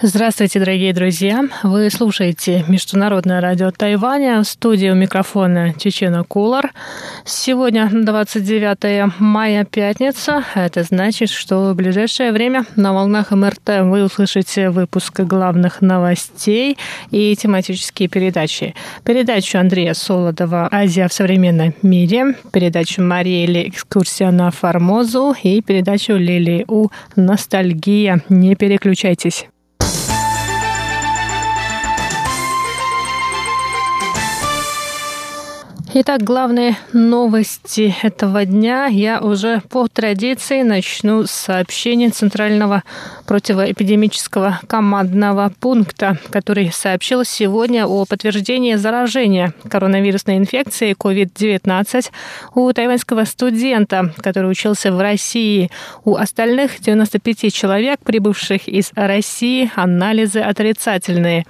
Здравствуйте, дорогие друзья! Вы слушаете Международное радио Тайваня, у микрофона Чечена Кулар. Сегодня 29 мая, пятница. Это значит, что в ближайшее время на волнах МРТ вы услышите выпуск главных новостей и тематические передачи. Передачу Андрея Солодова «Азия в современном мире», передачу Мариэли «Экскурсия на Формозу» и передачу Лили У «Ностальгия». Не переключайтесь. Итак, главные новости этого дня. Я уже по традиции начну с сообщения Центрального противоэпидемического командного пункта, который сообщил сегодня о подтверждении заражения коронавирусной инфекцией COVID-19 у тайваньского студента, который учился в России. У остальных 95 человек, прибывших из России, анализы отрицательные.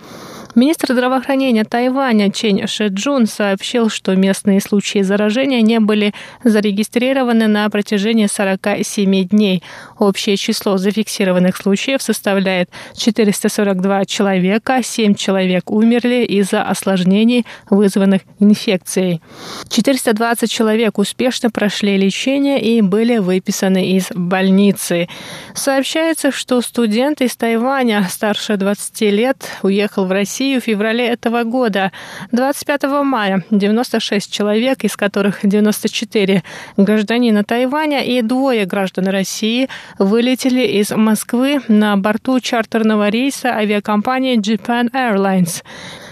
Министр здравоохранения Тайваня Чень Шеджун сообщил, что местные случаи заражения не были зарегистрированы на протяжении 47 дней. Общее число зафиксированных случаев составляет 442 человека, 7 человек умерли из-за осложнений, вызванных инфекцией. 420 человек успешно прошли лечение и были выписаны из больницы. Сообщается, что студент из Тайваня старше 20 лет уехал в Россию Россию в феврале этого года. 25 мая 96 человек, из которых 94 гражданина Тайваня и двое граждан России вылетели из Москвы на борту чартерного рейса авиакомпании Japan Airlines.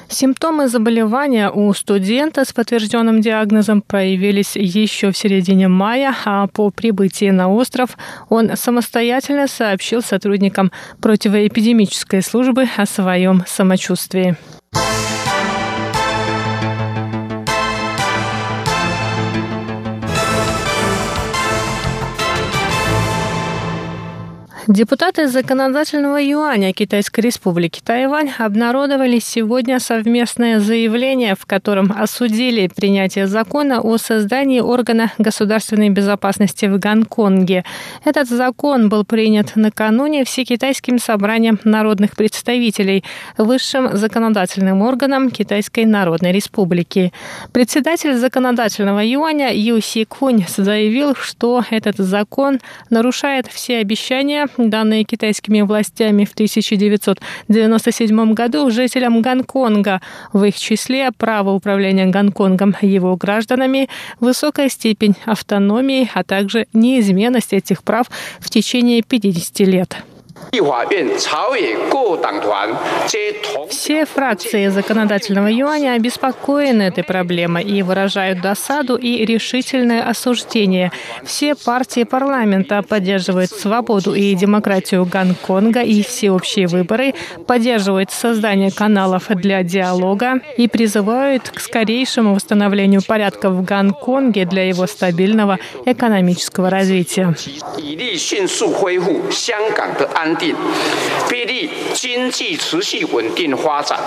Симптомы заболевания у студента с подтвержденным диагнозом проявились еще в середине мая, а по прибытии на остров он самостоятельно сообщил сотрудникам противоэпидемической службы о своем самочувствии. Депутаты законодательного юаня Китайской республики Тайвань обнародовали сегодня совместное заявление, в котором осудили принятие закона о создании органа государственной безопасности в Гонконге. Этот закон был принят накануне Всекитайским собранием народных представителей, высшим законодательным органом Китайской Народной Республики. Председатель законодательного юаня Ю Си Кунь заявил, что этот закон нарушает все обещания данные китайскими властями в 1997 году жителям Гонконга, в их числе право управления Гонконгом его гражданами, высокая степень автономии, а также неизменность этих прав в течение 50 лет. Все фракции законодательного юаня обеспокоены этой проблемой и выражают досаду и решительное осуждение. Все партии парламента поддерживают свободу и демократию Гонконга и всеобщие выборы, поддерживают создание каналов для диалога и призывают к скорейшему восстановлению порядка в Гонконге для его стабильного экономического развития. 定，必力经济持续稳定发展。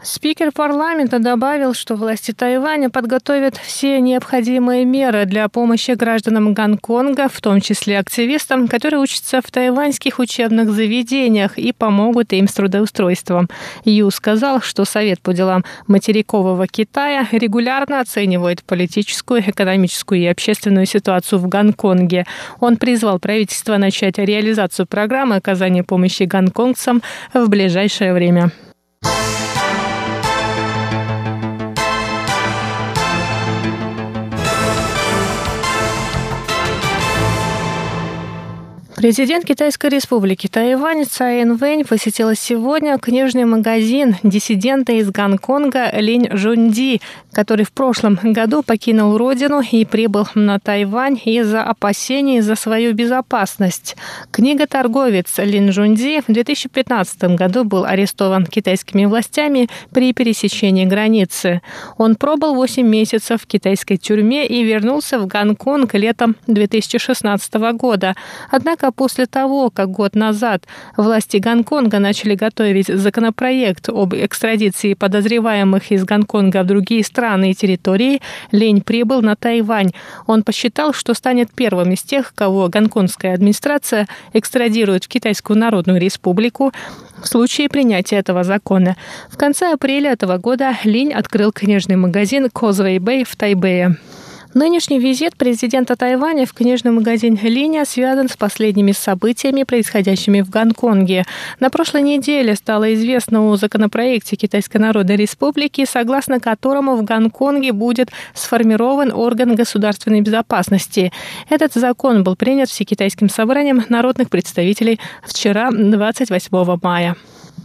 Спикер парламента добавил, что власти Тайваня подготовят все необходимые меры для помощи гражданам Гонконга, в том числе активистам, которые учатся в тайваньских учебных заведениях и помогут им с трудоустройством. Ю сказал, что Совет по делам материкового Китая регулярно оценивает политическую, экономическую и общественную ситуацию в Гонконге. Он призвал правительство начать реализацию программы оказания помощи гонконгцам в ближайшее время. Президент Китайской республики Тайвань Цай Вэнь посетила сегодня книжный магазин диссидента из Гонконга Линь Жунди, который в прошлом году покинул родину и прибыл на Тайвань из-за опасений за свою безопасность. Книга-торговец Лин Жунди в 2015 году был арестован китайскими властями при пересечении границы. Он пробыл 8 месяцев в китайской тюрьме и вернулся в Гонконг летом 2016 года. Однако Однако после того, как год назад власти Гонконга начали готовить законопроект об экстрадиции подозреваемых из Гонконга в другие страны и территории, Лень прибыл на Тайвань. Он посчитал, что станет первым из тех, кого гонконгская администрация экстрадирует в Китайскую Народную Республику в случае принятия этого закона. В конце апреля этого года Линь открыл книжный магазин Causeway Bay в Тайбэе. Нынешний визит президента Тайваня в книжный магазин Линя связан с последними событиями, происходящими в Гонконге. На прошлой неделе стало известно о законопроекте Китайской Народной Республики, согласно которому в Гонконге будет сформирован орган государственной безопасности. Этот закон был принят Всекитайским собранием народных представителей вчера, 28 мая.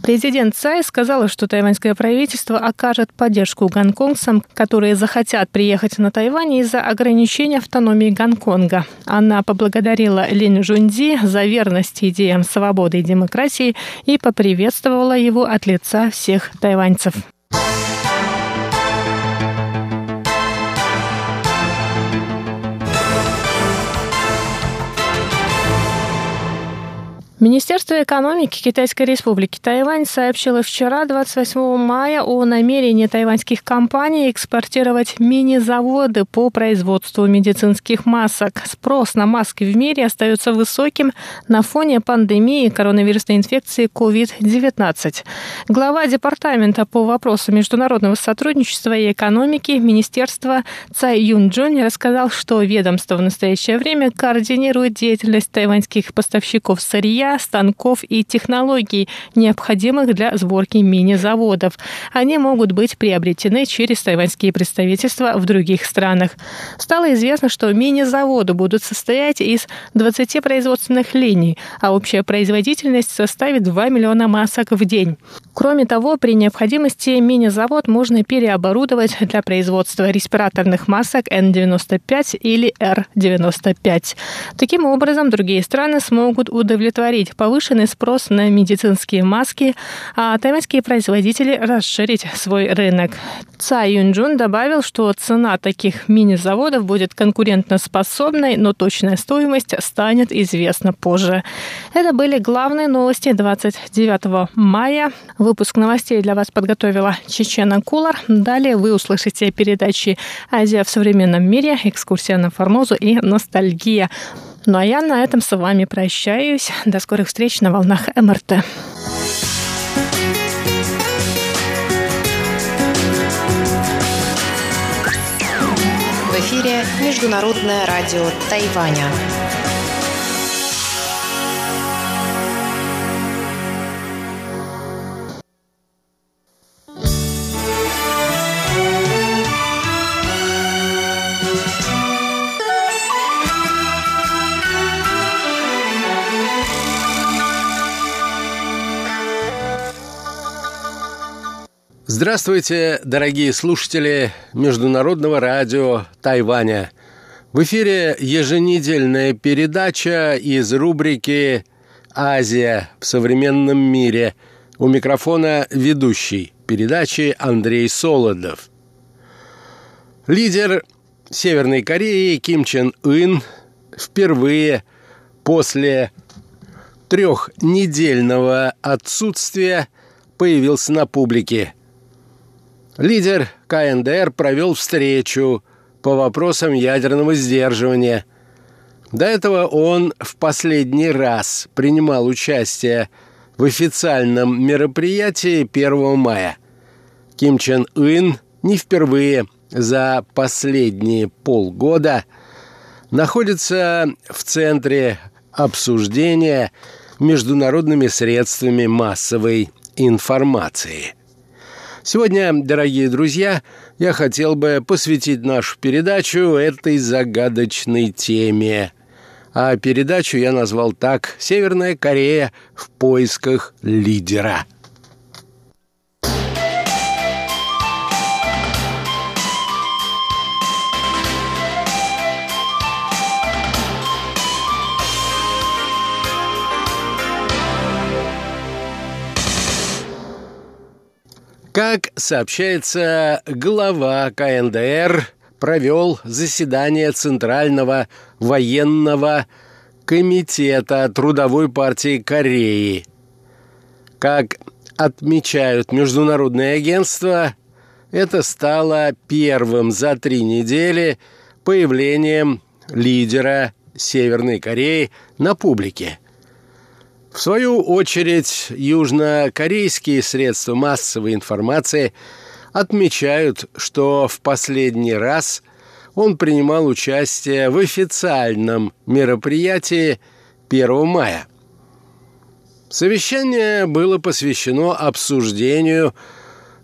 Президент Цай сказала, что тайваньское правительство окажет поддержку гонконгцам, которые захотят приехать на Тайвань из-за ограничения автономии Гонконга. Она поблагодарила Лин Жунди за верность идеям свободы и демократии и поприветствовала его от лица всех тайваньцев. Министерство экономики Китайской Республики Тайвань сообщило вчера, 28 мая, о намерении тайваньских компаний экспортировать мини-заводы по производству медицинских масок. Спрос на маски в мире остается высоким на фоне пандемии коронавирусной инфекции COVID-19. Глава Департамента по вопросам международного сотрудничества и экономики Министерства Цай Юн Джун рассказал, что ведомство в настоящее время координирует деятельность тайваньских поставщиков сырья, станков и технологий, необходимых для сборки мини-заводов. Они могут быть приобретены через тайваньские представительства в других странах. Стало известно, что мини-заводы будут состоять из 20 производственных линий, а общая производительность составит 2 миллиона масок в день. Кроме того, при необходимости мини-завод можно переоборудовать для производства респираторных масок N95 или R95. Таким образом, другие страны смогут удовлетворить повышенный спрос на медицинские маски, а тайваньские производители расширить свой рынок. Цай Юнджун добавил, что цена таких мини-заводов будет конкурентоспособной, но точная стоимость станет известна позже. Это были главные новости 29 мая. Выпуск новостей для вас подготовила Чечена Кулар. Далее вы услышите передачи «Азия в современном мире», «Экскурсия на Формозу» и «Ностальгия». Ну а я на этом с вами прощаюсь. До скорых встреч на волнах МРТ. В эфире Международное радио Тайваня. Здравствуйте, дорогие слушатели Международного радио Тайваня. В эфире еженедельная передача из рубрики «Азия в современном мире». У микрофона ведущий передачи Андрей Солодов. Лидер Северной Кореи Ким Чен Ын впервые после трехнедельного отсутствия появился на публике – Лидер КНДР провел встречу по вопросам ядерного сдерживания. До этого он в последний раз принимал участие в официальном мероприятии 1 мая. Ким Чен Ын не впервые за последние полгода находится в центре обсуждения международными средствами массовой информации – Сегодня, дорогие друзья, я хотел бы посвятить нашу передачу этой загадочной теме. А передачу я назвал так «Северная Корея в поисках лидера». Как сообщается, глава КНДР провел заседание Центрального военного комитета Трудовой партии Кореи. Как отмечают международные агентства, это стало первым за три недели появлением лидера Северной Кореи на публике. В свою очередь, южнокорейские средства массовой информации отмечают, что в последний раз он принимал участие в официальном мероприятии 1 мая. Совещание было посвящено обсуждению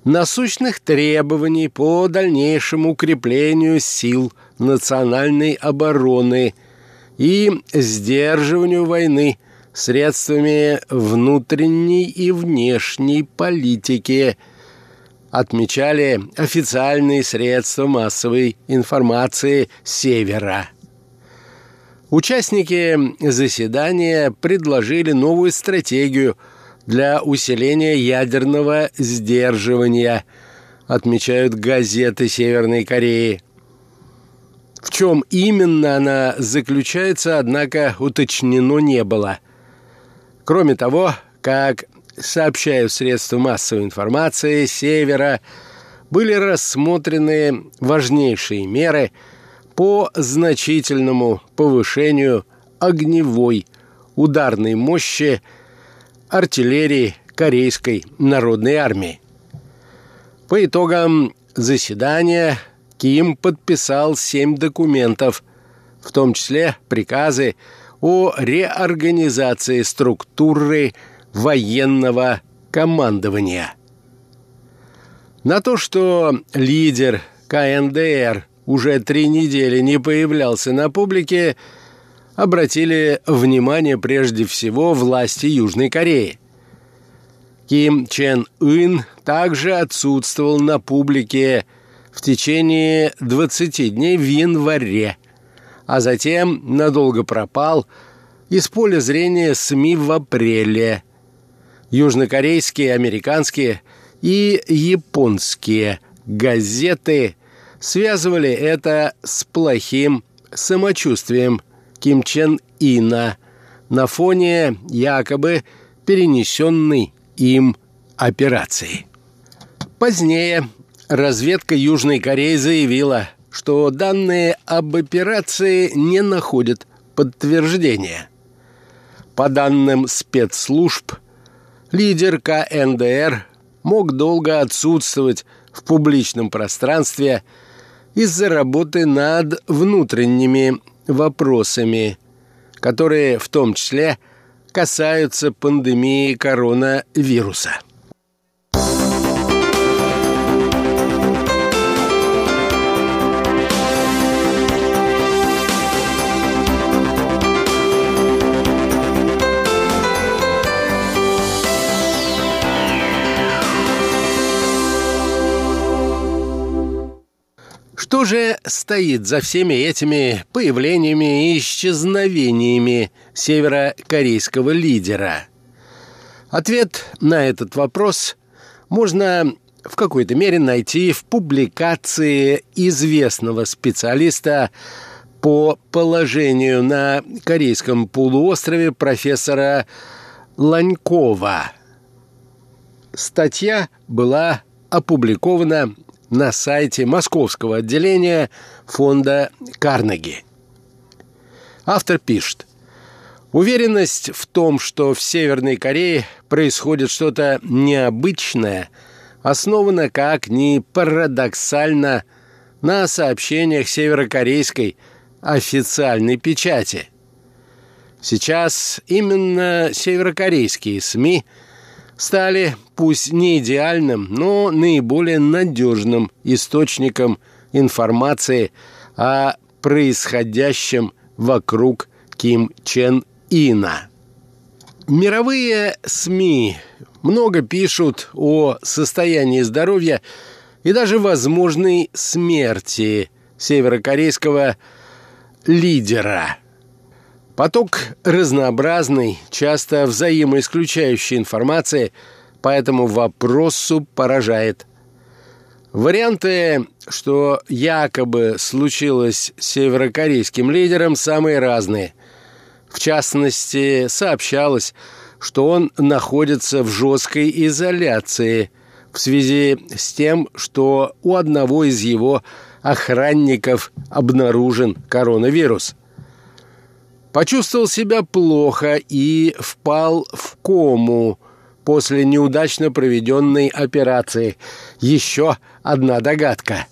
насущных требований по дальнейшему укреплению сил национальной обороны и сдерживанию войны средствами внутренней и внешней политики, отмечали официальные средства массовой информации Севера. Участники заседания предложили новую стратегию для усиления ядерного сдерживания, отмечают газеты Северной Кореи. В чем именно она заключается, однако, уточнено не было. Кроме того, как сообщают средства массовой информации Севера, были рассмотрены важнейшие меры по значительному повышению огневой ударной мощи артиллерии Корейской народной армии. По итогам заседания Ким подписал семь документов, в том числе приказы о реорганизации структуры военного командования. На то, что лидер КНДР уже три недели не появлялся на публике, обратили внимание прежде всего власти Южной Кореи. Ким Чен Ын также отсутствовал на публике в течение 20 дней в январе, а затем надолго пропал из поля зрения СМИ в апреле. Южнокорейские, американские и японские газеты связывали это с плохим самочувствием Ким Чен Ина на фоне якобы перенесенной им операции. Позднее разведка Южной Кореи заявила, что данные об операции не находят подтверждения. По данным спецслужб, лидер КНДР мог долго отсутствовать в публичном пространстве из-за работы над внутренними вопросами, которые в том числе касаются пандемии коронавируса. Что же стоит за всеми этими появлениями и исчезновениями северокорейского лидера? Ответ на этот вопрос можно в какой-то мере найти в публикации известного специалиста по положению на Корейском полуострове профессора Ланькова. Статья была опубликована на сайте московского отделения фонда Карнеги. Автор пишет. Уверенность в том, что в Северной Корее происходит что-то необычное, основана как ни парадоксально на сообщениях северокорейской официальной печати. Сейчас именно северокорейские СМИ – стали пусть не идеальным, но наиболее надежным источником информации о происходящем вокруг Ким Чен Ина. Мировые СМИ много пишут о состоянии здоровья и даже возможной смерти северокорейского лидера – Поток разнообразный, часто взаимоисключающей информации по этому вопросу поражает. Варианты, что якобы случилось с северокорейским лидером, самые разные. В частности, сообщалось, что он находится в жесткой изоляции в связи с тем, что у одного из его охранников обнаружен коронавирус. Почувствовал себя плохо и впал в кому после неудачно проведенной операции. Еще одна догадка.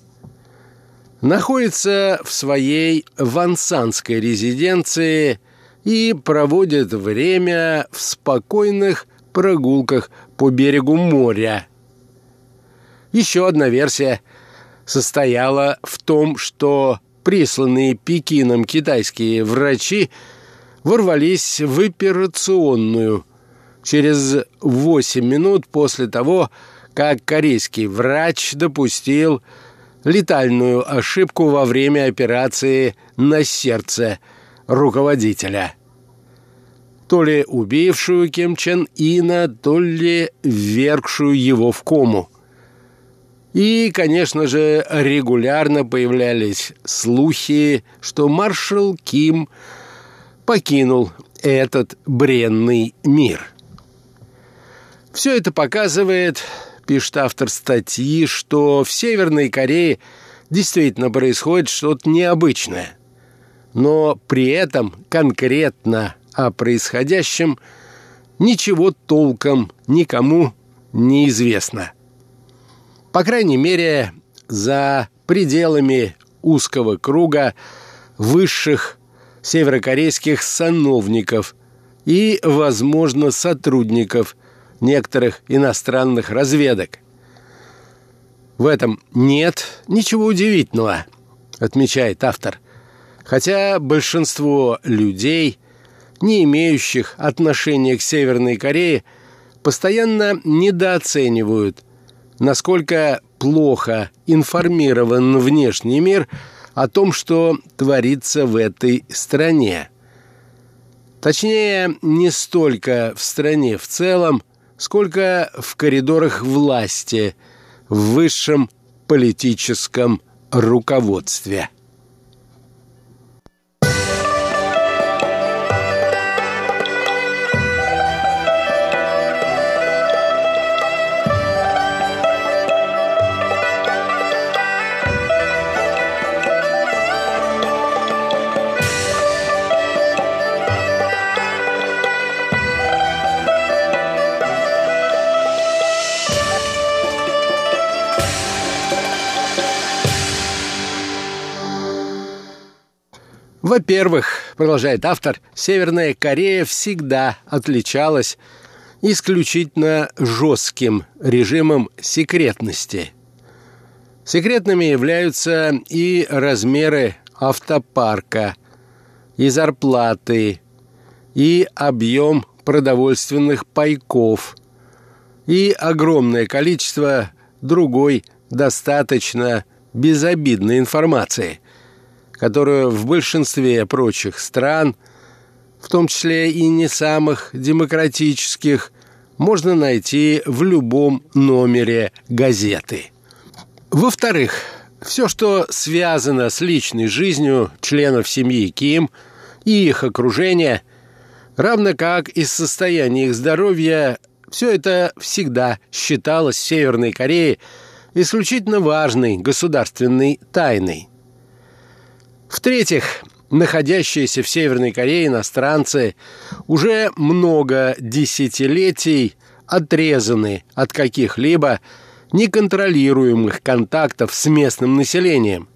Находится в своей вансанской резиденции и проводит время в спокойных прогулках по берегу моря. Еще одна версия состояла в том, что присланные Пекином китайские врачи ворвались в операционную через 8 минут после того, как корейский врач допустил летальную ошибку во время операции на сердце руководителя. То ли убившую Ким Чен Ина, то ли ввергшую его в кому – и, конечно же, регулярно появлялись слухи, что маршал Ким покинул этот бренный мир. Все это показывает, пишет автор статьи, что в Северной Корее действительно происходит что-то необычное. Но при этом конкретно о происходящем ничего толком никому не известно – по крайней мере, за пределами узкого круга высших северокорейских сановников и, возможно, сотрудников некоторых иностранных разведок. В этом нет ничего удивительного, отмечает автор, хотя большинство людей, не имеющих отношения к Северной Корее, постоянно недооценивают насколько плохо информирован внешний мир о том, что творится в этой стране. Точнее, не столько в стране в целом, сколько в коридорах власти, в высшем политическом руководстве. Во-первых, продолжает автор, Северная Корея всегда отличалась исключительно жестким режимом секретности. Секретными являются и размеры автопарка, и зарплаты, и объем продовольственных пайков, и огромное количество другой достаточно безобидной информации – которую в большинстве прочих стран, в том числе и не самых демократических, можно найти в любом номере газеты. Во-вторых, все, что связано с личной жизнью членов семьи Ким и их окружения, равно как и с состоянием их здоровья, все это всегда считалось в Северной Корее исключительно важной государственной тайной. В-третьих, находящиеся в Северной Корее иностранцы уже много десятилетий отрезаны от каких-либо неконтролируемых контактов с местным населением.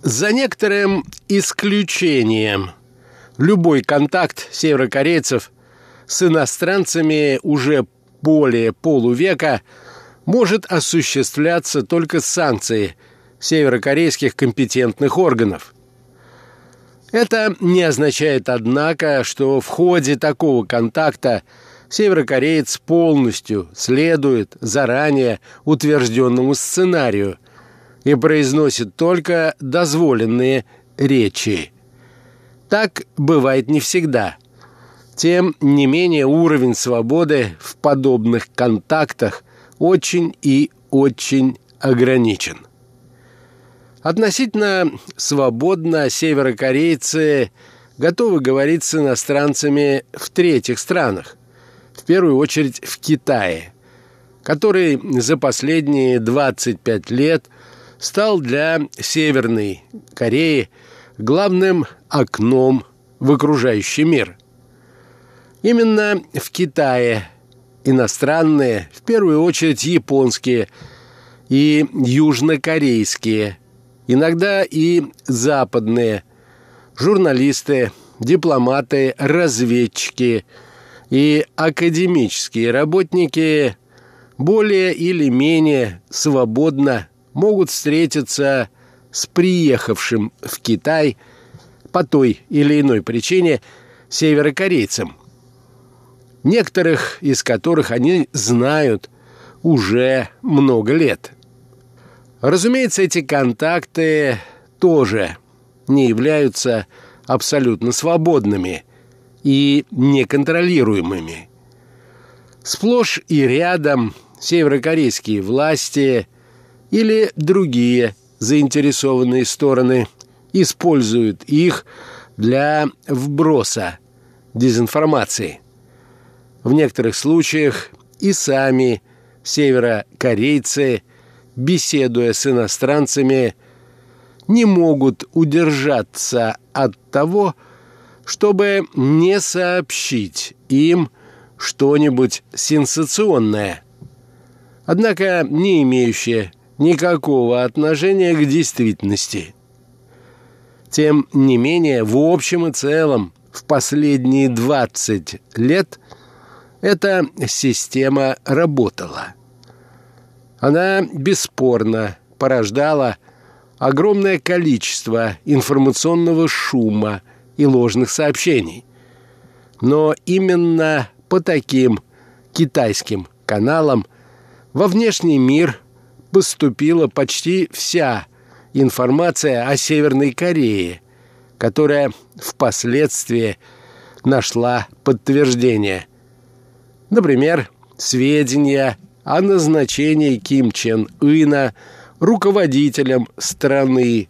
За некоторым исключением любой контакт северокорейцев с иностранцами уже более полувека может осуществляться только с санкцией – северокорейских компетентных органов. Это не означает, однако, что в ходе такого контакта северокореец полностью следует заранее утвержденному сценарию и произносит только дозволенные речи. Так бывает не всегда. Тем не менее уровень свободы в подобных контактах очень и очень ограничен. Относительно свободно северокорейцы готовы говорить с иностранцами в третьих странах, в первую очередь в Китае, который за последние 25 лет стал для Северной Кореи главным окном в окружающий мир. Именно в Китае иностранные, в первую очередь японские и южнокорейские, иногда и западные, журналисты, дипломаты, разведчики и академические работники более или менее свободно могут встретиться с приехавшим в Китай по той или иной причине северокорейцем, некоторых из которых они знают уже много лет. Разумеется, эти контакты тоже не являются абсолютно свободными и неконтролируемыми. Сплошь и рядом северокорейские власти или другие заинтересованные стороны используют их для вброса дезинформации. В некоторых случаях и сами северокорейцы, беседуя с иностранцами, не могут удержаться от того, чтобы не сообщить им что-нибудь сенсационное, однако не имеющее никакого отношения к действительности. Тем не менее, в общем и целом, в последние 20 лет эта система работала. Она бесспорно порождала огромное количество информационного шума и ложных сообщений. Но именно по таким китайским каналам во внешний мир поступила почти вся информация о Северной Корее, которая впоследствии нашла подтверждение. Например, сведения о назначении Ким Чен Ына руководителем страны,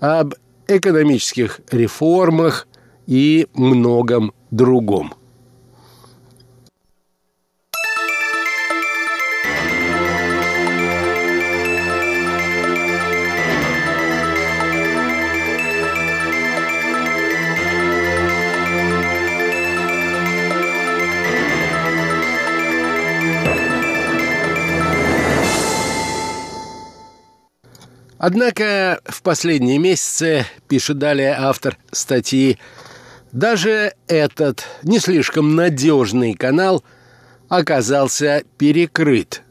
об экономических реформах и многом другом. Однако в последние месяцы, пишет далее автор статьи, даже этот не слишком надежный канал оказался перекрыт.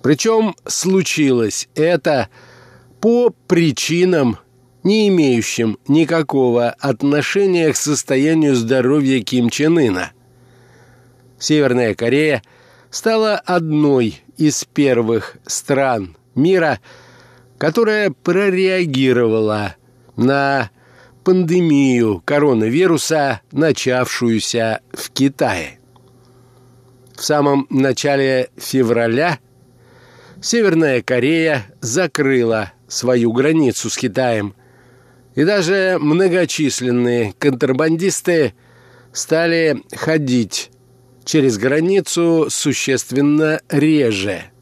Причем случилось это по причинам, не имеющим никакого отношения к состоянию здоровья Ким Чен Ына. Северная Корея стала одной из первых стран мира – которая прореагировала на пандемию коронавируса, начавшуюся в Китае. В самом начале февраля Северная Корея закрыла свою границу с Китаем, и даже многочисленные контрабандисты стали ходить через границу существенно реже –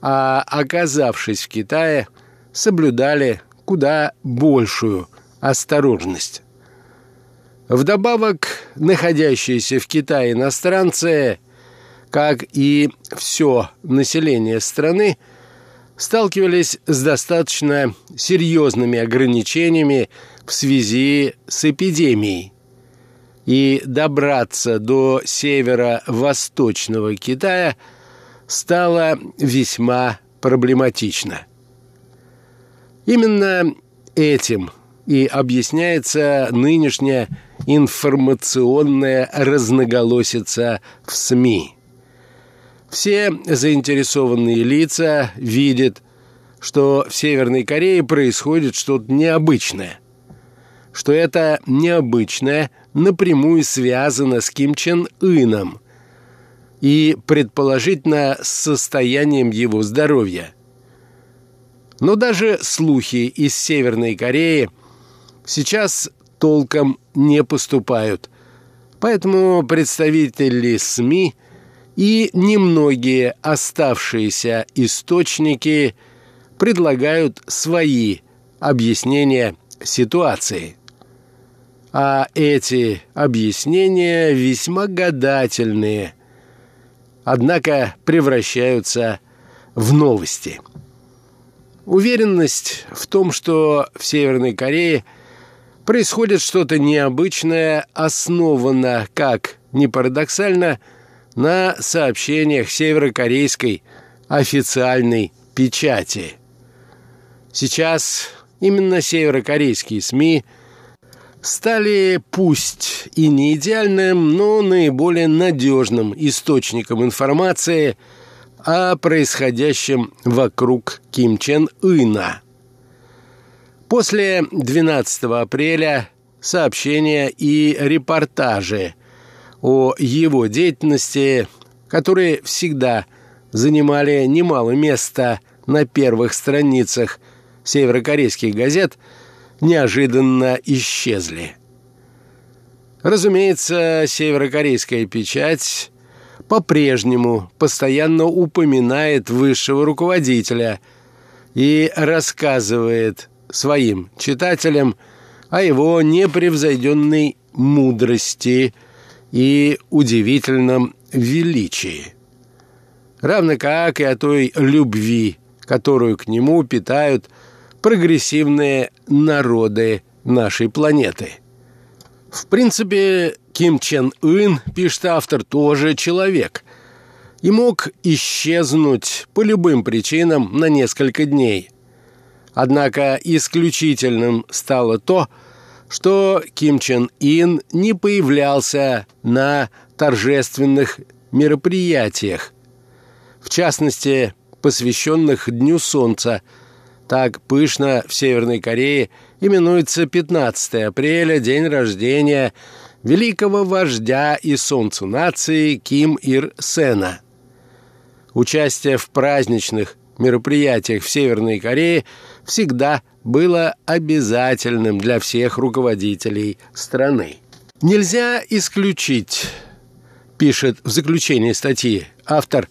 а оказавшись в Китае, соблюдали куда большую осторожность. Вдобавок, находящиеся в Китае иностранцы, как и все население страны, сталкивались с достаточно серьезными ограничениями в связи с эпидемией. И добраться до северо-восточного Китая – стало весьма проблематично. Именно этим и объясняется нынешняя информационная разноголосица в СМИ. Все заинтересованные лица видят, что в Северной Корее происходит что-то необычное, что это необычное напрямую связано с Ким Чен Ыном – и, предположительно, с состоянием его здоровья. Но даже слухи из Северной Кореи сейчас толком не поступают. Поэтому представители СМИ и немногие оставшиеся источники предлагают свои объяснения ситуации. А эти объяснения весьма гадательные, однако превращаются в новости. Уверенность в том, что в Северной Корее происходит что-то необычное, основана, как ни парадоксально, на сообщениях северокорейской официальной печати. Сейчас именно северокорейские СМИ стали пусть и не идеальным, но наиболее надежным источником информации о происходящем вокруг Ким Чен Ына. После 12 апреля сообщения и репортажи о его деятельности, которые всегда занимали немало места на первых страницах северокорейских газет, неожиданно исчезли. Разумеется, северокорейская печать по-прежнему постоянно упоминает высшего руководителя и рассказывает своим читателям о его непревзойденной мудрости и удивительном величии, равно как и о той любви, которую к нему питают прогрессивные народы нашей планеты. В принципе, Ким Чен Ын, пишет автор, тоже человек и мог исчезнуть по любым причинам на несколько дней. Однако исключительным стало то, что Ким Чен Ин не появлялся на торжественных мероприятиях, в частности, посвященных Дню Солнца. Так пышно в Северной Корее именуется 15 апреля, день рождения великого вождя и солнца нации Ким Ир Сена. Участие в праздничных мероприятиях в Северной Корее всегда было обязательным для всех руководителей страны. Нельзя исключить, пишет в заключении статьи автор,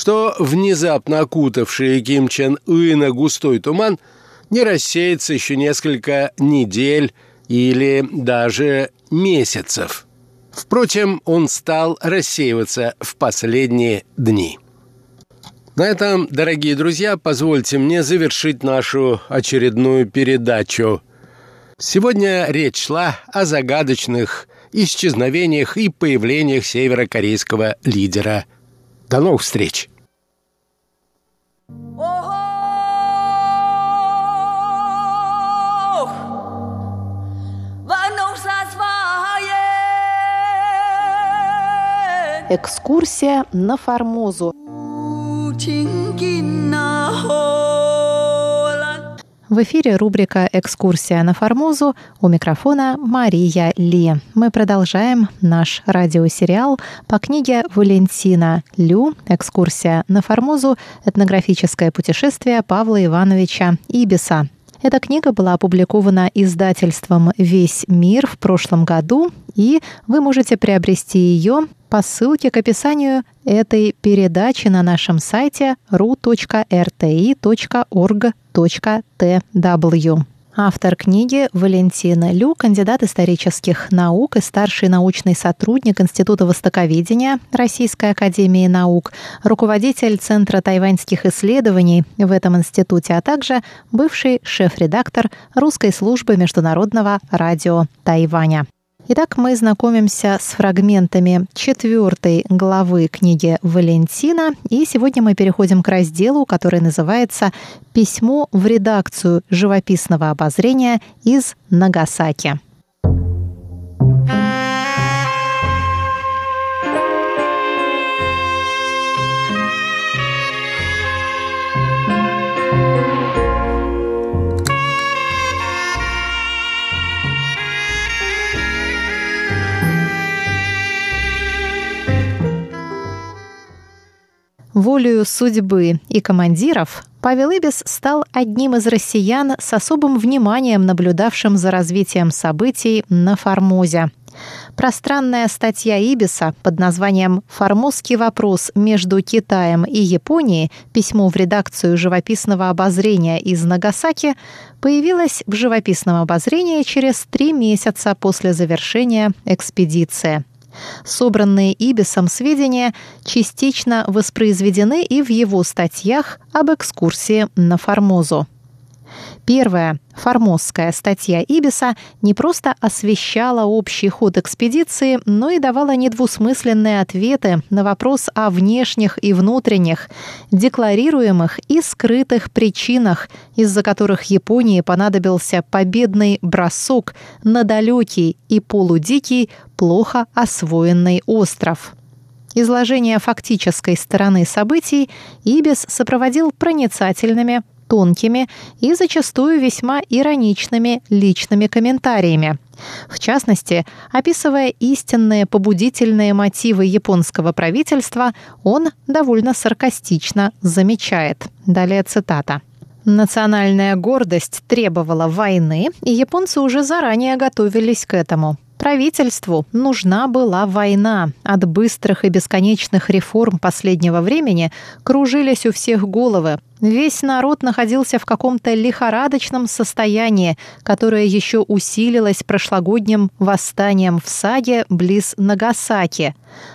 что внезапно окутавший Ким Чен Ына густой туман не рассеется еще несколько недель или даже месяцев. Впрочем, он стал рассеиваться в последние дни. На этом, дорогие друзья, позвольте мне завершить нашу очередную передачу. Сегодня речь шла о загадочных исчезновениях и появлениях северокорейского лидера. До новых встреч! Экскурсия на Формозу. В эфире рубрика «Экскурсия на Формозу» у микрофона Мария Ли. Мы продолжаем наш радиосериал по книге Валентина Лю «Экскурсия на Формозу. Этнографическое путешествие Павла Ивановича Ибиса». Эта книга была опубликована издательством «Весь мир» в прошлом году, и вы можете приобрести ее по ссылке к описанию этой передачи на нашем сайте ru.rti.org.tw. Автор книги Валентина Лю, кандидат исторических наук и старший научный сотрудник Института востоковедения Российской академии наук, руководитель Центра тайваньских исследований в этом институте, а также бывший шеф-редактор русской службы международного радио Тайваня. Итак, мы знакомимся с фрагментами четвертой главы книги Валентина, и сегодня мы переходим к разделу, который называется «Письмо в редакцию живописного обозрения из Нагасаки». Волею судьбы и командиров Павел Ибис стал одним из россиян с особым вниманием наблюдавшим за развитием событий на Формозе. Пространная статья Ибиса под названием «Формозский вопрос между Китаем и Японией. Письмо в редакцию живописного обозрения из Нагасаки» появилась в живописном обозрении через три месяца после завершения экспедиции. Собранные Ибисом сведения частично воспроизведены и в его статьях об экскурсии на Формозу. Первая формозская статья Ибиса не просто освещала общий ход экспедиции, но и давала недвусмысленные ответы на вопрос о внешних и внутренних, декларируемых и скрытых причинах, из-за которых Японии понадобился победный бросок на далекий и полудикий, плохо освоенный остров. Изложение фактической стороны событий Ибис сопроводил проницательными, тонкими и зачастую весьма ироничными личными комментариями. В частности, описывая истинные побудительные мотивы японского правительства, он довольно саркастично замечает. Далее цитата. Национальная гордость требовала войны, и японцы уже заранее готовились к этому. Правительству нужна была война. От быстрых и бесконечных реформ последнего времени кружились у всех головы. Весь народ находился в каком-то лихорадочном состоянии, которое еще усилилось прошлогодним восстанием в Саге близ Нагасаки.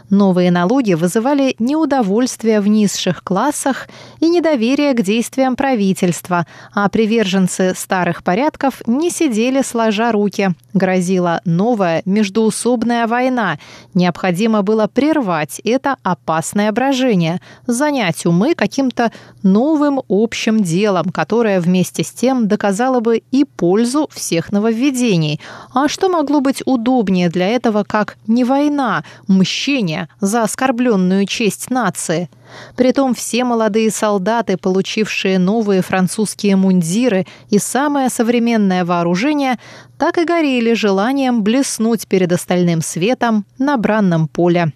Новые налоги вызывали неудовольствие в низших классах и недоверие к действиям правительства, а приверженцы старых порядков не сидели сложа руки. Грозила новая междуусобная война. Необходимо было прервать это опасное брожение, занять умы каким-то новым самым общим делом, которое вместе с тем доказало бы и пользу всех нововведений. А что могло быть удобнее для этого, как не война, мщение за оскорбленную честь нации? Притом все молодые солдаты, получившие новые французские мундиры и самое современное вооружение, так и горели желанием блеснуть перед остальным светом на бранном поле.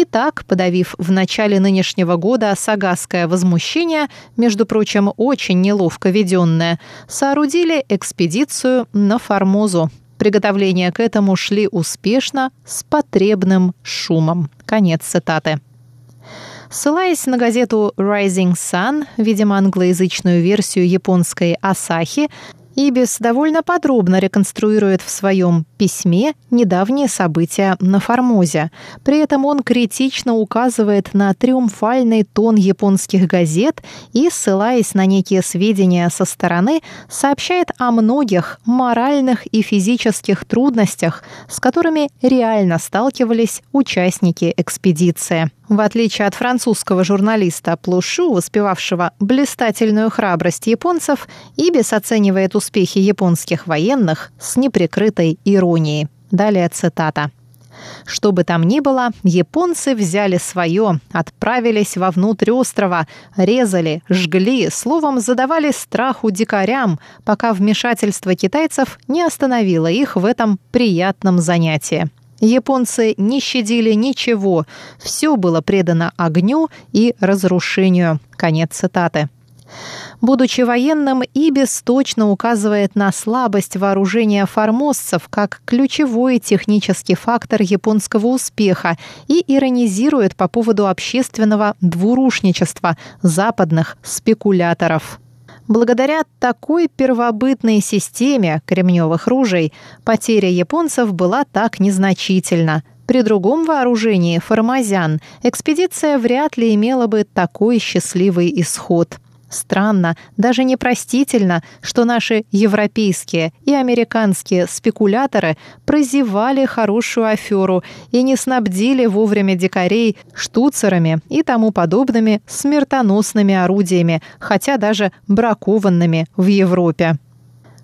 И так, подавив в начале нынешнего года сагасское возмущение, между прочим, очень неловко веденное, соорудили экспедицию на Формозу. Приготовления к этому шли успешно, с потребным шумом. Конец цитаты. Ссылаясь на газету Rising Sun, видимо, англоязычную версию японской Асахи, Ибис довольно подробно реконструирует в своем письме недавние события на Формозе. При этом он критично указывает на триумфальный тон японских газет и, ссылаясь на некие сведения со стороны, сообщает о многих моральных и физических трудностях, с которыми реально сталкивались участники экспедиции. В отличие от французского журналиста Плушу, воспевавшего блистательную храбрость японцев, Ибис оценивает успехи японских военных с неприкрытой иронией. Далее цитата. Что бы там ни было, японцы взяли свое, отправились вовнутрь острова, резали, жгли, словом, задавали страху дикарям, пока вмешательство китайцев не остановило их в этом приятном занятии. Японцы не щадили ничего, все было предано огню и разрушению. Конец цитаты. Будучи военным, Ибис точно указывает на слабость вооружения формозцев как ключевой технический фактор японского успеха и иронизирует по поводу общественного двурушничества западных спекуляторов. Благодаря такой первобытной системе кремневых ружей потеря японцев была так незначительна. При другом вооружении формазян экспедиция вряд ли имела бы такой счастливый исход – Странно, даже непростительно, что наши европейские и американские спекуляторы прозевали хорошую аферу и не снабдили вовремя дикарей штуцерами и тому подобными смертоносными орудиями, хотя даже бракованными в Европе.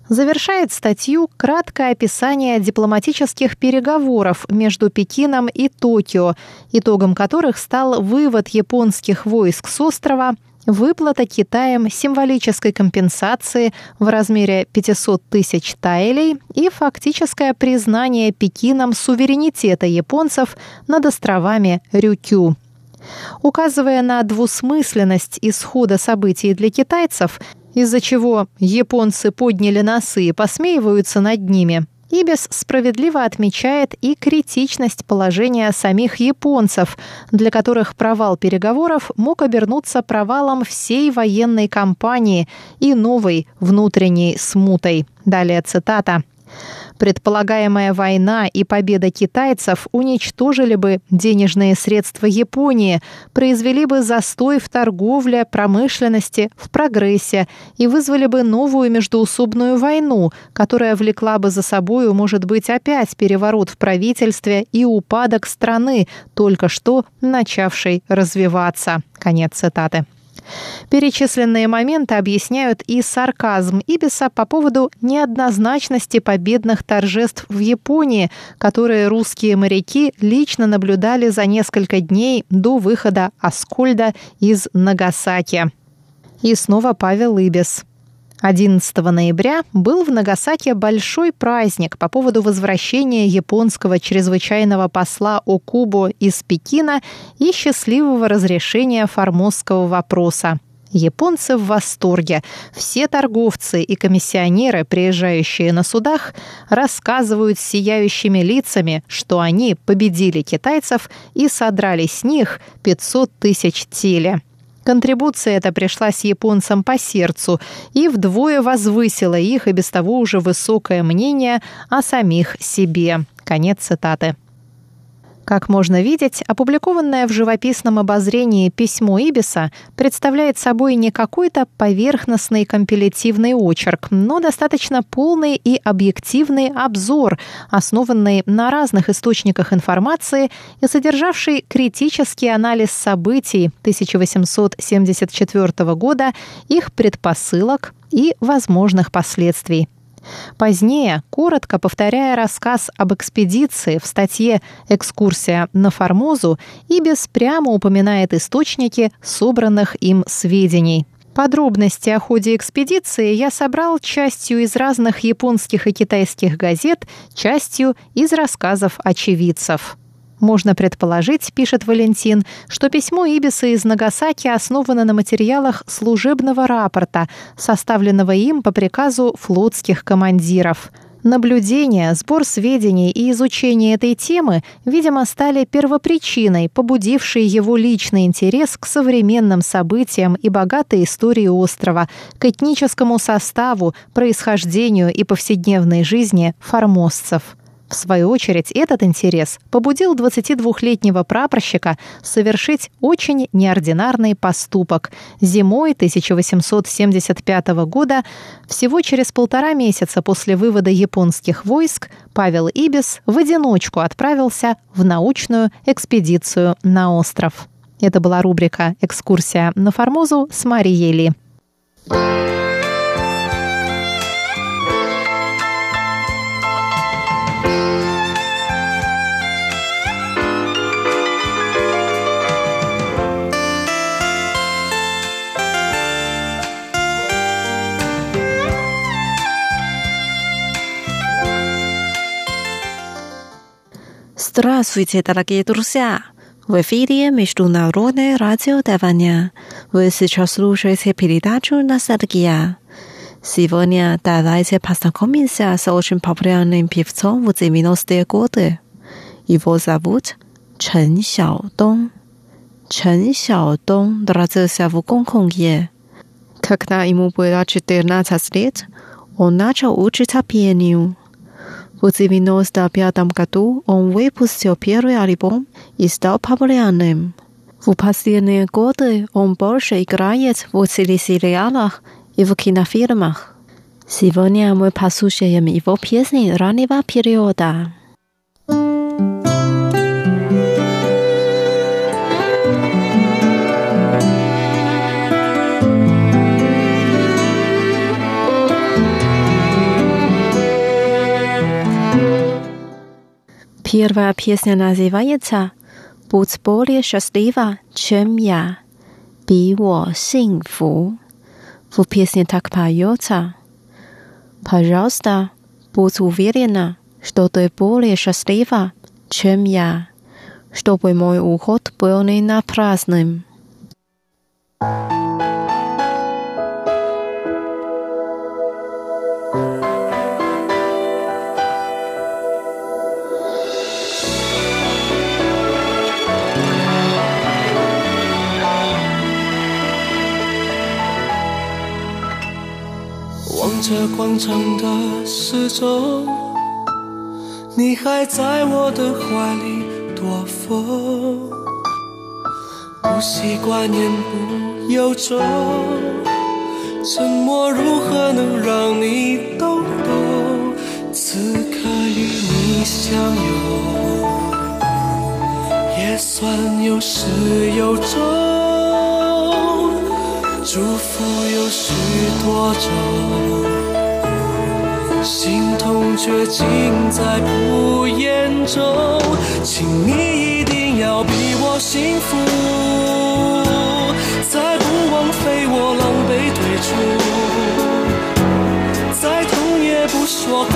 Завершает статью краткое описание дипломатических переговоров между Пекином и Токио, итогом которых стал вывод японских войск с острова выплата Китаем символической компенсации в размере 500 тысяч тайлей и фактическое признание Пекином суверенитета японцев над островами Рюкю. Указывая на двусмысленность исхода событий для китайцев, из-за чего японцы подняли носы и посмеиваются над ними, Ибис справедливо отмечает и критичность положения самих японцев, для которых провал переговоров мог обернуться провалом всей военной кампании и новой внутренней смутой. Далее цитата. Предполагаемая война и победа китайцев уничтожили бы денежные средства Японии, произвели бы застой в торговле, промышленности, в прогрессе и вызвали бы новую междуусобную войну, которая влекла бы за собою, может быть, опять переворот в правительстве и упадок страны, только что начавшей развиваться. Конец цитаты. Перечисленные моменты объясняют и сарказм Ибиса по поводу неоднозначности победных торжеств в Японии, которые русские моряки лично наблюдали за несколько дней до выхода Аскольда из Нагасаки. И снова Павел Ибис. 11 ноября был в Нагасаке большой праздник по поводу возвращения японского чрезвычайного посла Окубо из Пекина и счастливого разрешения формозского вопроса. Японцы в восторге. Все торговцы и комиссионеры, приезжающие на судах, рассказывают сияющими лицами, что они победили китайцев и содрали с них 500 тысяч теле. Контрибуция эта пришлась японцам по сердцу и вдвое возвысила их и без того уже высокое мнение о самих себе. Конец цитаты. Как можно видеть, опубликованное в живописном обозрении письмо Ибиса представляет собой не какой-то поверхностный компилятивный очерк, но достаточно полный и объективный обзор, основанный на разных источниках информации и содержавший критический анализ событий 1874 года, их предпосылок и возможных последствий. Позднее, коротко повторяя рассказ об экспедиции в статье «Экскурсия на Формозу», Ибис прямо упоминает источники собранных им сведений. Подробности о ходе экспедиции я собрал частью из разных японских и китайских газет, частью из рассказов очевидцев. Можно предположить, пишет Валентин, что письмо Ибиса из Нагасаки основано на материалах служебного рапорта, составленного им по приказу флотских командиров. Наблюдение, сбор сведений и изучение этой темы, видимо, стали первопричиной, побудившей его личный интерес к современным событиям и богатой истории острова, к этническому составу, происхождению и повседневной жизни формозцев. В свою очередь, этот интерес побудил 22-летнего прапорщика совершить очень неординарный поступок. Зимой 1875 года, всего через полтора месяца после вывода японских войск, Павел Ибис в одиночку отправился в научную экспедицию на остров. Это была рубрика «Экскурсия на Формозу» с Марией Ли. Здравствуйте, дорогие друзья! В эфире Международное радио Тайваня. Вы сейчас слушаете передачу «Ностальгия». Сегодня давайте познакомимся с очень популярным певцом в 90-е годы. Его зовут Чен Xiaodong. Чен Xiaodong родился в Гонконге. Когда ему было 14 лет, он начал учиться пению. В 95 году он выпустил первый альбом и стал популярным. В последние годы он больше играет в телесериалах и в кинофильмах. Сегодня мы послушаем его песни раннего периода. Первая песня называется «Будь более счастлива, чем я». «Би во синфу». В песне так поется. «Пожалуйста, будь уверена, что ты более счастлива, чем я, чтобы мой уход был не напрасным». thank you 这广场的时钟，你还在我的怀里躲风，不习惯言不由衷，沉默如何能让你懂懂？此刻与你相拥，也算有始有终，祝福有许多种。心痛却尽在不言中，请你一定要比我幸福，再不枉费我狼狈退出，再痛也不说苦，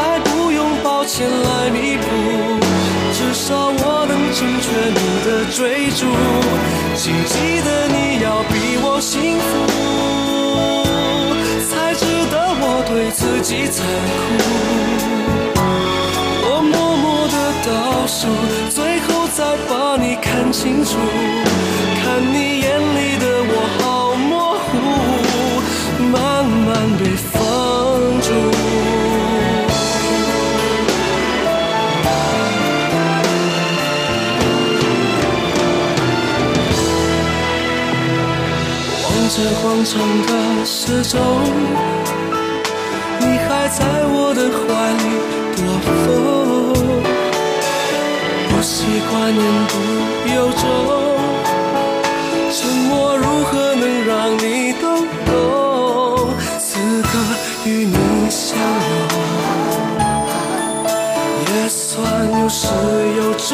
爱不用抱歉来弥补，少我能成全你的追逐，请记得你要比我幸福。才值得我对自己残酷，我默默的倒数，最后再把你看清楚，着广场的时钟。你还在我的怀里躲风，不习惯言不由衷，沉默如何能让你懂？此刻与你相拥，也算有始有终，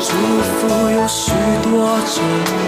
祝福有许多种。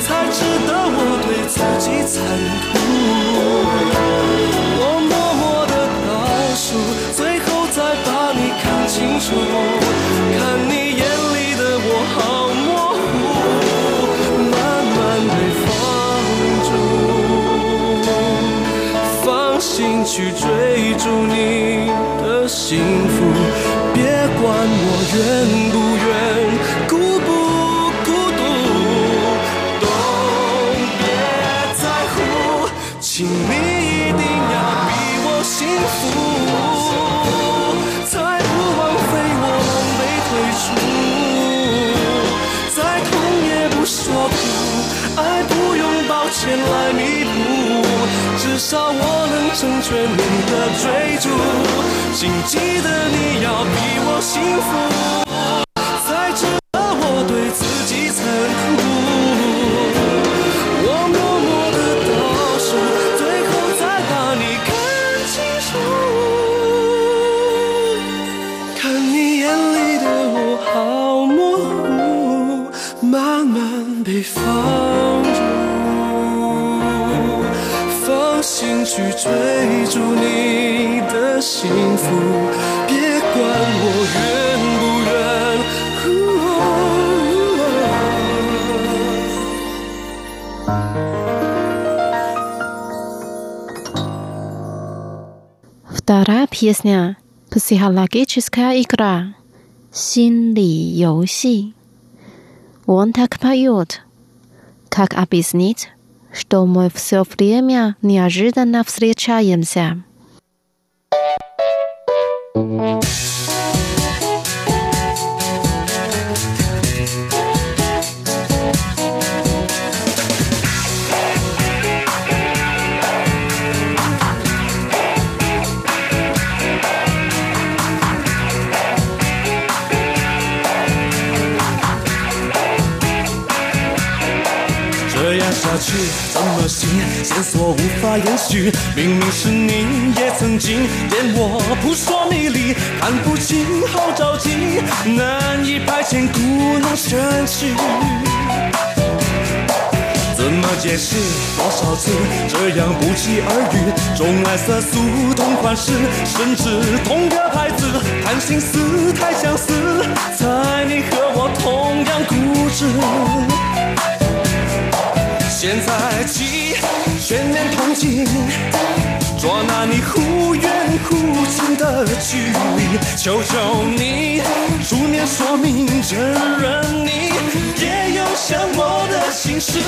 才值得我对自己残酷，我默默的倒数，最后再把你看清楚，看你眼里的我好模糊，慢慢被放逐，放心去追逐你的幸福，别管我愿福，再不枉费我狼狈退出，再痛也不说苦，爱不用抱歉来弥补，至少我能成全你的追逐，请记得你要比我幸福，追逐你的幸福，别管我愿不愿。Вторая песня «Психологическая игра» 心理游戏。Он так поет, как объяснить Что мы все время неожиданно встречаемся. 心，线索无法延续。明明是你也曾经连我扑朔迷离，看不清好着急，难以排遣故弄玄虚。怎么解释？多少次这样不期而遇？钟爱色素同款式，甚至同个牌子，谈心思太相似，猜你和我同样固执。现在起全面同情，捉拿你忽远忽近的距离，求求你出面说明，承认你也有想我的心事，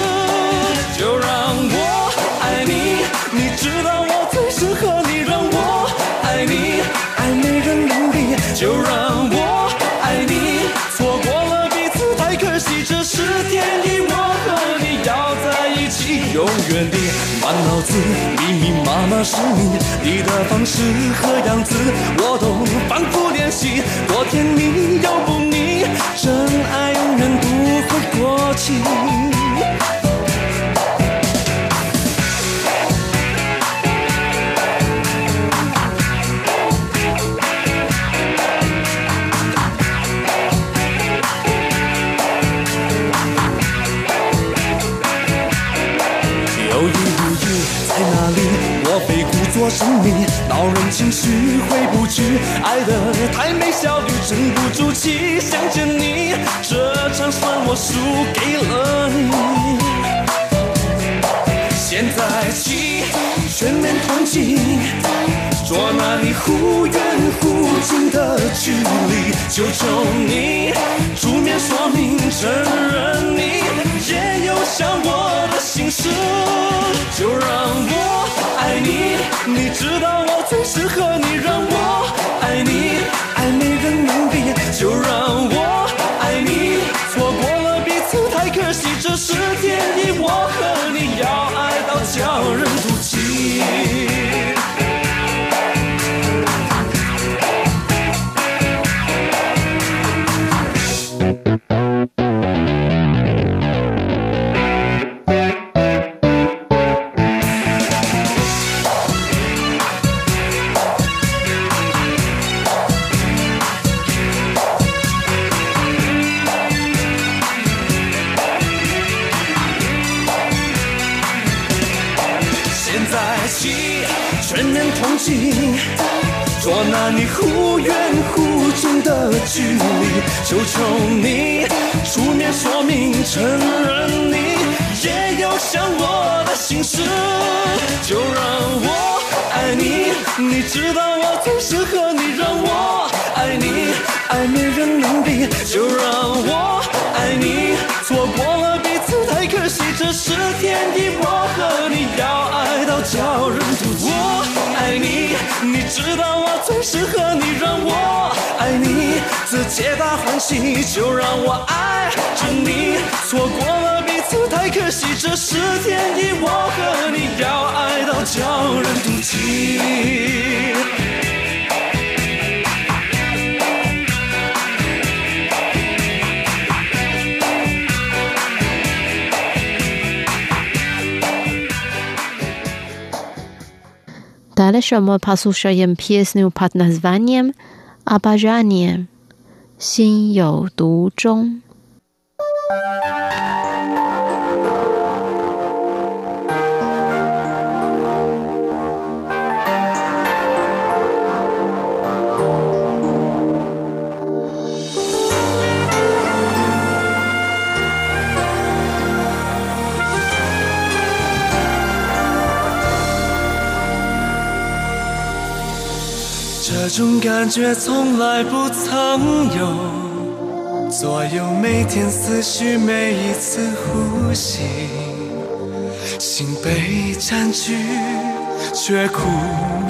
就让我爱你，你知道我最适合你，让我爱你，爱没人能比，就让我爱你，错过了彼此太可惜，这是天意，我和你要在一起，永远的满脑子密密麻麻是你，你的方式和样子我都反复练习，多甜蜜又不腻，真爱永远不会过期。去回不去，爱的太没效率，沉不住气，想见你，这场算我输给了你。现在起全面同情，捉拿你忽远忽近的距离，求求你出面说明，承认你想我的心事，就让我爱你，你知道我最适合你，系，就让我爱着你。错过了彼此太可惜，这是天意，我和你要爱到叫人妒忌。Dalej, żeby pasuje się PS New Pad nazwaniem Abajaniem. 心有独钟。感觉从来不曾有，左右每天思绪，每一次呼吸，心被占据，却苦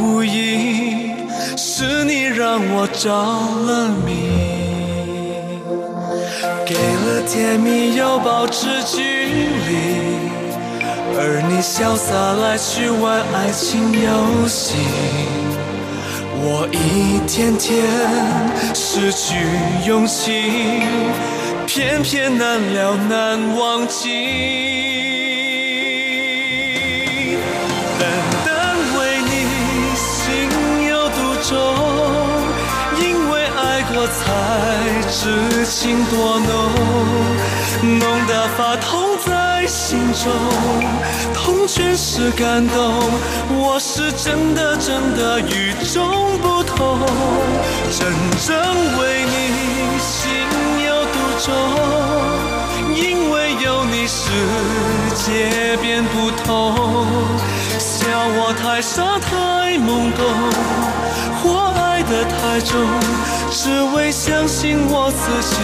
无依，是你让我着了迷，给了甜蜜又保持距离，而你潇洒来去玩爱情游戏。我一天天失去勇气，偏偏难了难忘记。单单为你心有独钟，因为爱过才知情多浓，浓得发。中，痛全是感动。我是真的真的与众不同，真正为你心有独钟，因为有你世界变不同。笑我太傻太懵懂，或爱得太重。只为相信我自己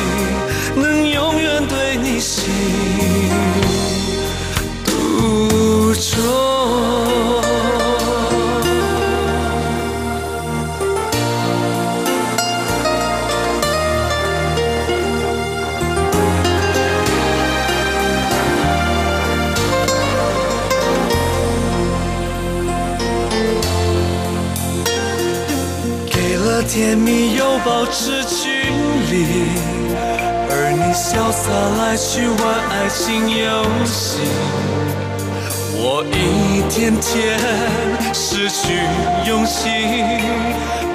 能永远对你心。甜蜜又保持距离，而你潇洒来去玩爱情游戏，我一天天失去勇气，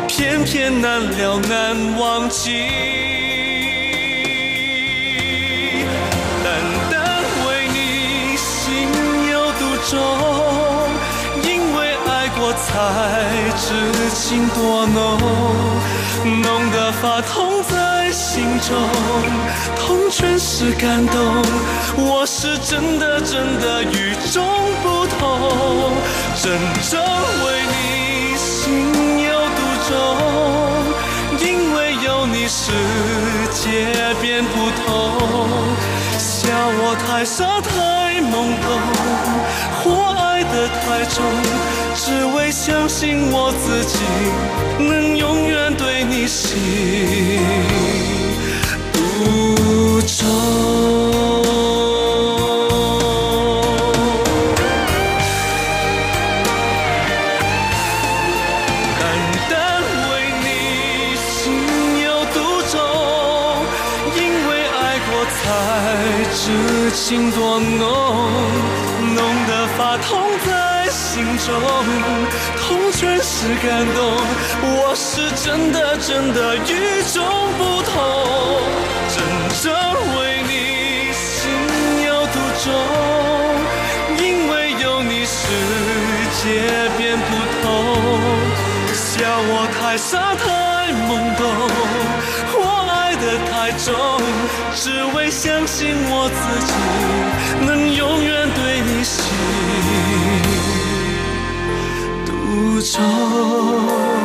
偏偏难了难忘记。单单为你心有独钟，因为爱过才知情多浓。浓得发痛在心中，痛全是感动。我是真的真的与众不同，真正为你心有独钟，因为有你世界变不同。笑我太傻太懵懂，或爱得太重，只为相信我自己能永远对你心独钟。情多浓，浓得发痛在心中，痛全是感动。我是真的真的与众不同，真正为你心有独钟，因为有你世界变不同。笑我太傻太懵懂，得太重，只为相信我自己能永远对你心独钟。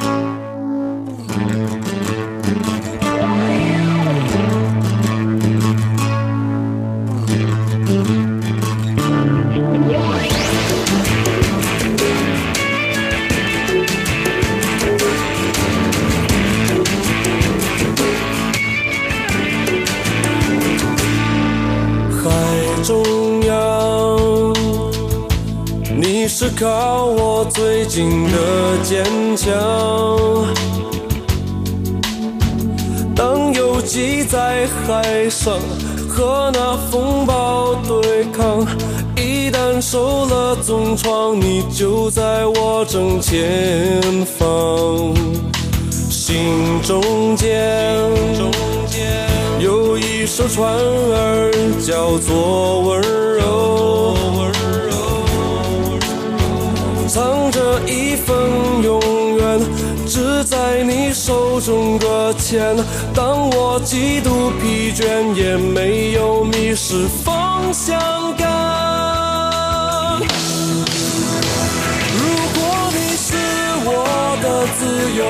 靠我最近的坚强。当游击在海上和那风暴对抗，一旦受了重创，你就在我正前方。心中间有一艘船儿，叫做温柔。藏着一份永远，只在你手中搁浅。当我极度疲倦，也没有迷失方向感。如果你是我的自由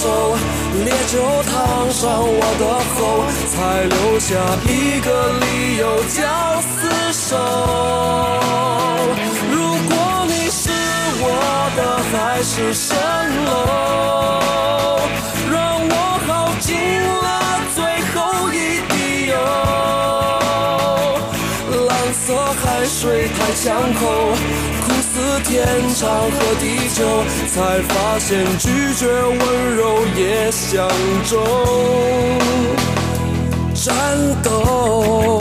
手，烈酒烫伤我的喉，才留下一个理由叫厮守。如果你是我的海市蜃楼，让我耗尽了最后一滴油。蓝色海水太呛口。天长和地久，才发现拒绝温柔也像种战斗。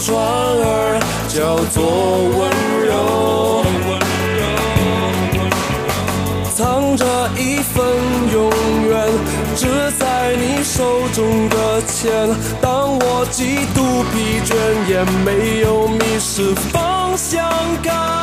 船儿叫做温柔，藏着一份永远，只在你手中的钱。当我极度疲倦，也没有迷失方向感。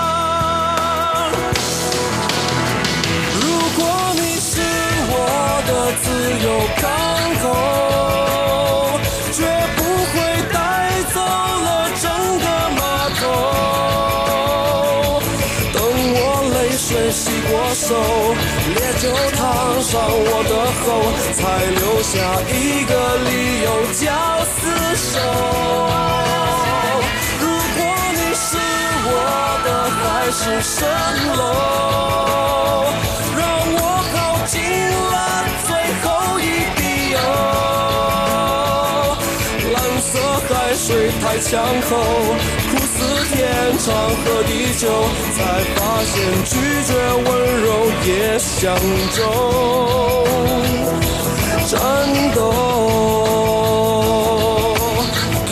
才留下一个理由叫厮守。如果你是我的海市蜃楼，让我耗尽了最后一滴油。蓝色海水太呛口。天长和地久，才发现拒绝温柔也像种战斗。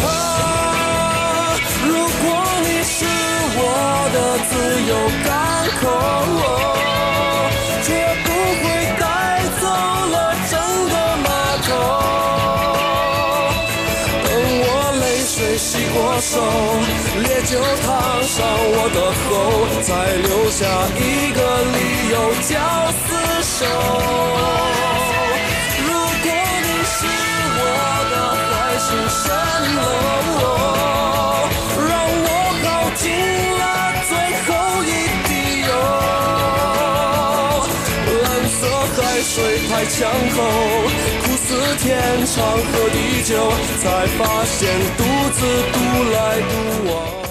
啊，如果你是我的自由港口，绝不会带走了整个码头。等我泪水洗过手。烈酒烫伤我的喉，再留下一个理由叫厮守。水太呛口。似天长和地久，才发现独自独来独往。